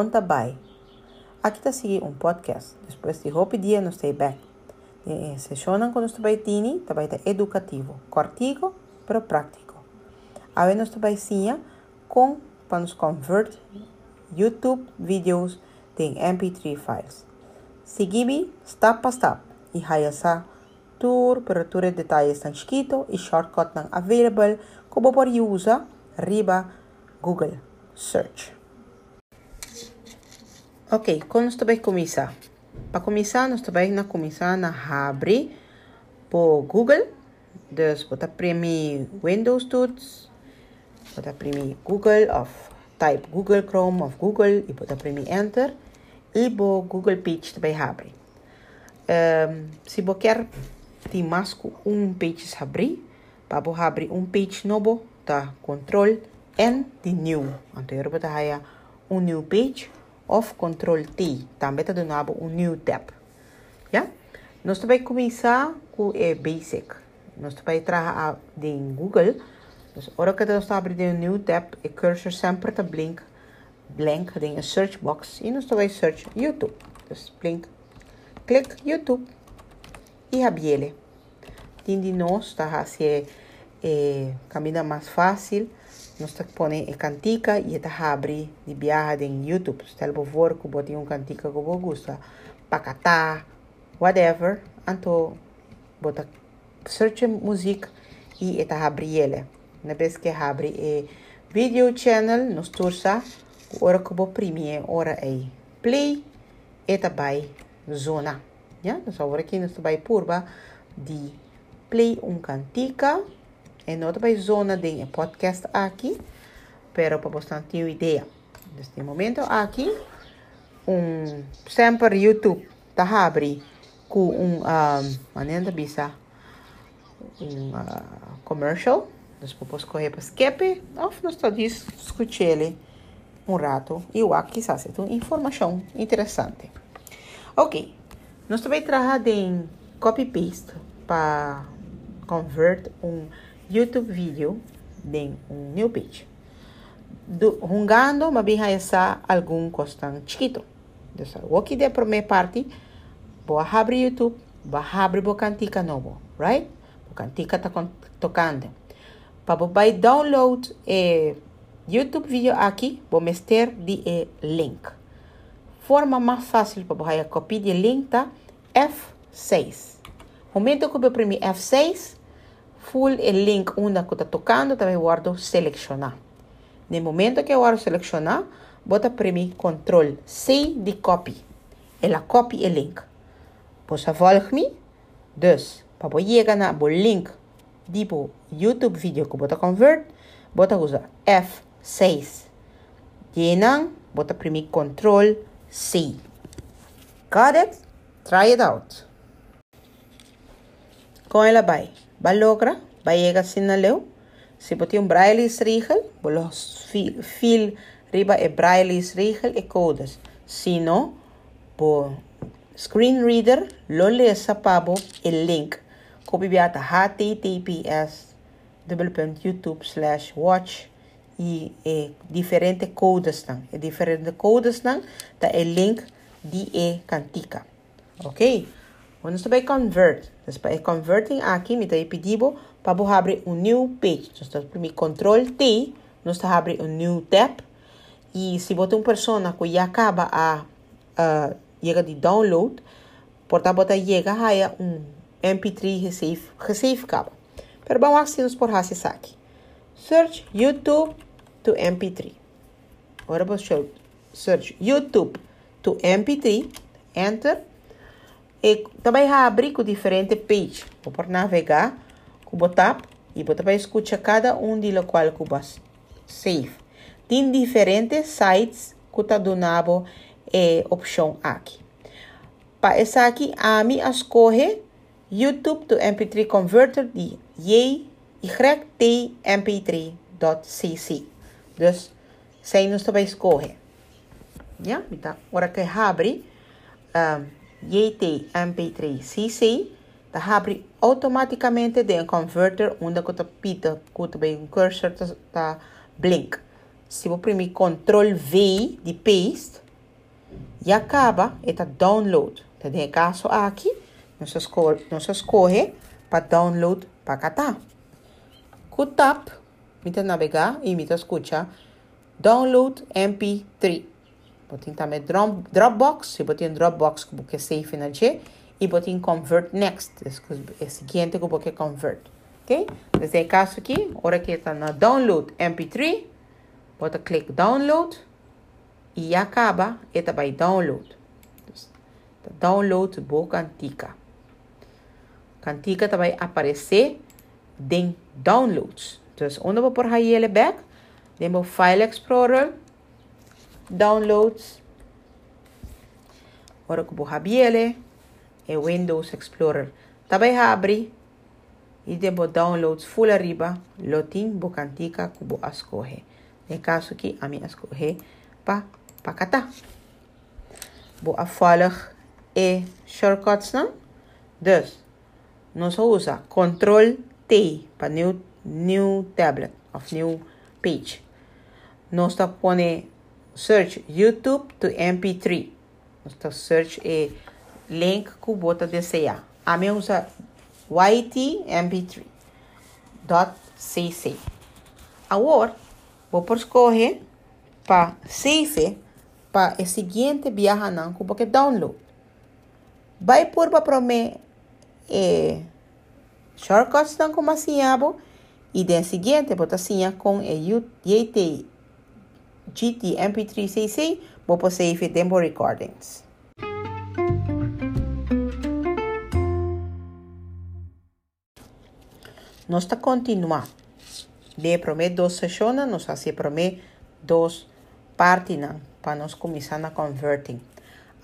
Conta está seguindo um podcast. Depois de roupa dia, nós estamos back. E sessão quando nós tini, também está educativo, cortico, pero prático. Aí nós estamos sim com para nos convert YouTube vídeos em MP3 files. Seguime step by step e hayasa tour para tour detalhes tão chiquito e shortcut não available como por usa riba Google search. Ok, como nós vamos começar? Para começar, nós vamos começar na abrir por Google. Dus botar premi Windows Tools, botar premi Google of type Google Chrome of Google e botar premi Enter e bo Google Page também abre. Um, se você quer ter mais um page abrir, para abrir um page novo, tá Control N de New. Então eu vou botar um new page of Control T. Também está dando um new tab. Yeah? Nós vamos começar com o basic. Nós vamos trabalhar em Google. Dus ora que nós abrindo um new tab, o cursor sempre está blink, blank em a search box e nós vamos search YouTube. Dus blink, click YouTube e abre ele. Tindi nós está assim, é, caminho mais fácil nós a cantica e está abre de viagem em YouTube. Se você for que bote um cantica que você gosta, pacatá, whatever, então bota search música e está abre ele. Na vez que abre é video channel, nos torça, hora que você prime, é play, e vai zona. Ja, então agora aqui nós vai purba de play um cantica em outra zona de podcast aqui, pero para uma ideia. Neste momento aqui, um sempre YouTube está abre com um um, maneira bisa um uh, commercial. Nós podemos correr para escape, ou nós podemos escutar um rato e o aqui quizás é uma informação interessante. Ok, nós também trabalhamos em copy paste para convert um YouTube video em um new page. Do, jungando, mabinha essa algum costão chiquito. O que de primeira parte, vou abrir YouTube, vou abrir o cantica novo, right? O cantica está tocando. Para você download eh, YouTube video aqui, vou meter de eh, link. Forma mais fácil para você copiar o link tá F6. Momento que eu oprimi F6, full el link onde que está tocando, também guardo selecionar. No momento que eu guardo selecionar, bota premi Ctrl C de copy. Ela copy o link. Você volg-me, dus, para chegar na link de YouTube vídeo que bota convert, bota usar F6. Llenan, bota premi Ctrl C. Got it? Try it out. Com ela vai. Balogra, Vallega sinaleu. Se bote um braille regel, bolos fil, fil riba e braille regel e codes. Se não, bo screen reader lo lesa pabo el link. Kopi biata https youtube slash watch e, e diferente codes dan. E diferente codes dan, ta e link di e cantica. Ok? Quando você vai convert, você converting aqui, me está pedindo para abrir um new page. Então, para control T, está abrir um new tab. E se você uma pessoa que já acaba a uh, chega de download, porta bota chega a um MP3 receive, receive caba. Pero vamos assim por hacer aqui. Search YouTube to MP3. Agora show search YouTube to MP3, enter e também abrir com diferente page. Vou por navegar, com botar e botar para escutar cada um de lo que vas save. Tem diferentes sites que está dando é, opção aqui. Para essa aqui, a mim escolhe YouTube to MP3 Converter de YTMP3.cc. Dus, sem nos também escolher. Ja, então, agora que abre, um, JT MP3 CC, tá abre automaticamente de converter onde que pita, que tá bem cursor tá blink. se vou imprimir Ctrl V de paste, e acaba, eta download. Então, de caso aqui, nós escolhe, nós escolhe para download para cá. Com tap, mita navegar e mita escutar download MP3. Botin também Dropbox, se botin Dropbox que você save na G, e botin convert next, o seguinte que você convert. Ok? Nesse caso aqui, hora que está na download MP3, bota click download, e acaba, eta vai download. Download boa cantica. Cantica vai aparecer em downloads. Então, onde eu vou por back, demo File Explorer, Downloads. Agora que eu vou abrir é Windows Explorer. Também abre e demo Downloads full arriba, lotin bo cantica que vou escolher. No caso aqui, a minha escolher para pakata. Vou afvallig e shortcuts não? Dus, nós usa Ctrl T para new, new tablet of new page. Nós está pone search YouTube to MP3. Nós está search e link que bota desejar. A mim usa ytmp3.cc. Agora, vou por escolher para save para o seguinte viaja não porque download. Vai por para mim eh, shortcuts não como assim abo e den seguinte bota assim com o GT MP3 CC para save demo recordings. Nós está continuar. De duas sessões, nós assim prometer duas partes para nós começar a converting.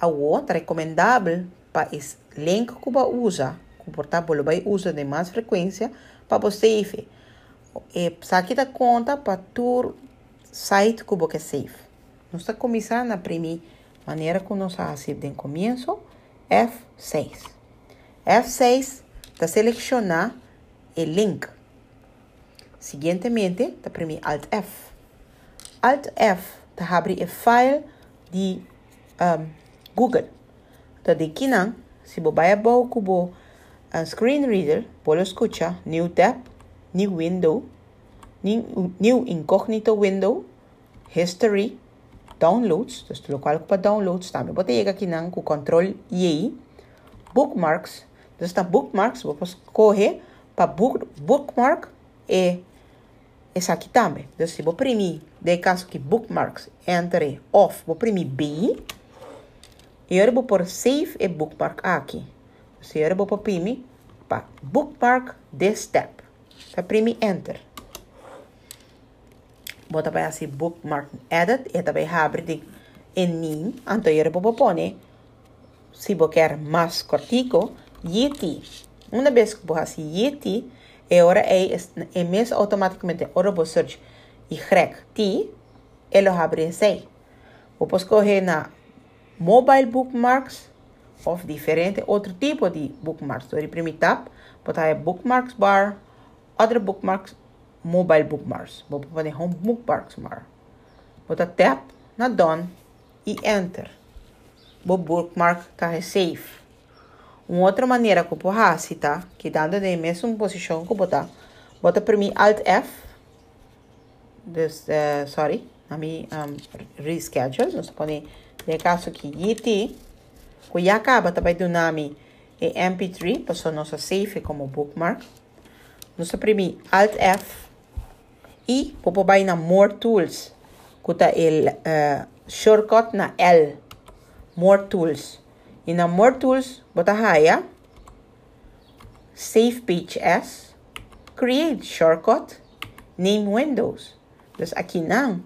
A outra recomendável para esse link que você usa, portátil vai usar de mais frequência para você save. E aqui da conta para todo site que você save. Nós está começando a primeira maneira que nós fazemos de começo, F6. F6 está selecionar o link. Seguintemente, está primeiro Alt F. Alt F te abrir een file de um, Google. Dat de kinan, si bo baya bo kubo een screen reader, polo escucha, new tab, new window, new, incognito window, history, downloads, dus de local pa downloads, tami bote yega kinan ku control Y, bookmarks, dus na bookmarks, bo pos corre pa book, bookmark e essa aqui também. Então, se vou de caso que bookmarks entre off, vou imprimir B. E eu vou pôr save e bookmark aqui. Se eu vou imprimir para bookmark this step. Tá imprimir enter. Vou também assim bookmark edit e também abre de em Então eu vou pôr se você quer mais cortico, Yeti. Uma vez que vou assim Yeti, e ora é, é mesmo automaticamente ora vou search y t ele abre sei. Vou escolher na mobile bookmarks ou diferente outro tipo de bookmarks. Então primeiro tab botar bookmarks bar other bookmarks mobile bookmarks vou fazer home bookmarks botar tab na done e enter vou bookmark tá save uma outra maneira que eu posso tá? Que dando na mesma posição que eu botar. Bota para mim Alt F. This, uh, sorry. A mim um, reschedule. Nós podemos de caso aqui YT. Que já acaba também do nome é MP3. Passou nossa save como bookmark. Nós mim Alt F. Vou pôr na More Tools. Tá o uh, shortcut na L. More Tools. E na More Tools, bota raia, Save Page As, Create Shortcut, Name Windows. Dus aqui não,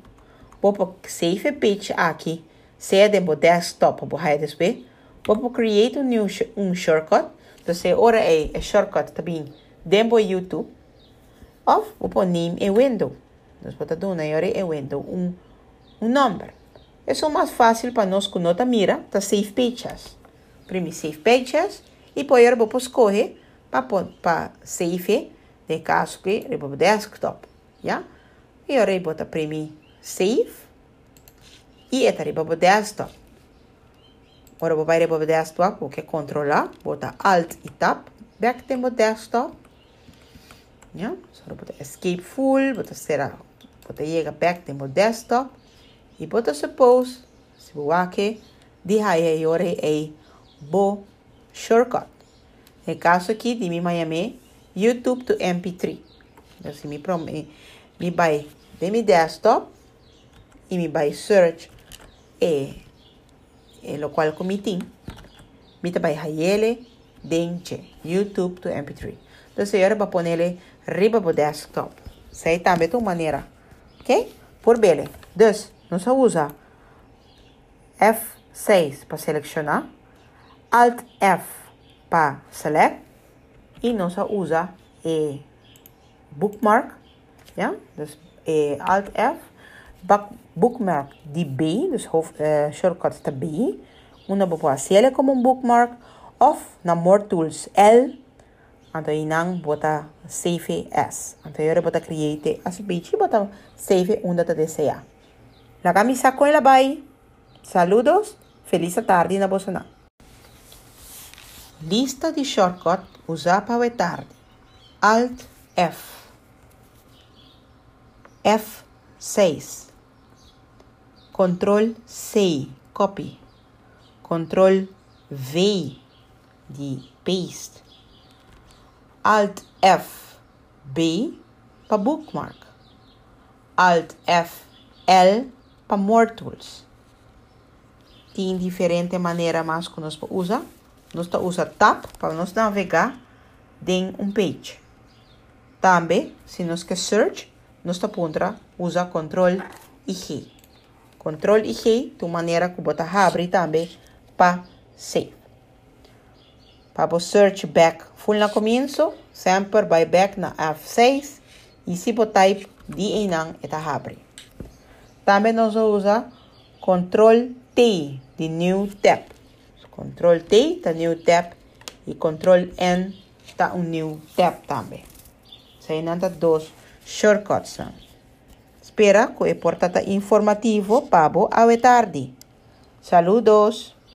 vou para Save Page aqui, seja de desktop, vou raia despe, vou para Create um new um shortcut, dus é ora é, é shortcut também do YouTube, vou para Name e Window. Dus bota dona e ora é Window um um número. Isso é mais fácil para nós que nota mira, tá Save Pages primi Save Pages e poi eu vou escolher para save de caso que eu vou desktop, já? E eu vou primi save e etari para o desktop. Ora, vou para o desktop, vou que controlar, bota alt e tab, back tem o desktop. Ja, so bota escape full, bota será, bota chega back tem o desktop e bota suppose, se vou aqui, de aí ore é bo shortcut. No caso aqui de mi Miami, YouTube to MP3. Então, se me, me, me vai de mi desktop e me vai search e, e lo qual committee, me vai ele dentro YouTube to MP3. Então, se eu vou pôr ele riba desktop. Sei também de uma maneira. Ok? Por bele. Então, nós usa F6 para selecionar, Alt F para select e nós usa e bookmark, ja? Dus e Alt F, bookmark die B, dus hoofd, uh, shortcut de B. Una boa select como um bookmark of na more tools L Então, inang bota save as. Então, eu bota create as page bota save onde te deseja. La camisa com ela vai. Saludos. Feliz tarde na Bolsonaro. Lista de shortcut usar para o tarde. Alt F. F6. Control C, copy. Control V de paste. Alt F B para bookmark. Alt F L para more tools. Tem diferente maneira mais que nós usa. Nós usa tab para nós navegar em um page. Também, se nós quer search, nós usa control e G. Control e G, de maneira que bota abre também para save. Para search back full na começo, sempre vai back na F6 e se botar type di inang eta abre. Também nós usa control T de new tab. Control T tá new tab e control N tá um new tab também. São nada dois shortcuts. Espera que o porta informativo para a tarde. Saludos!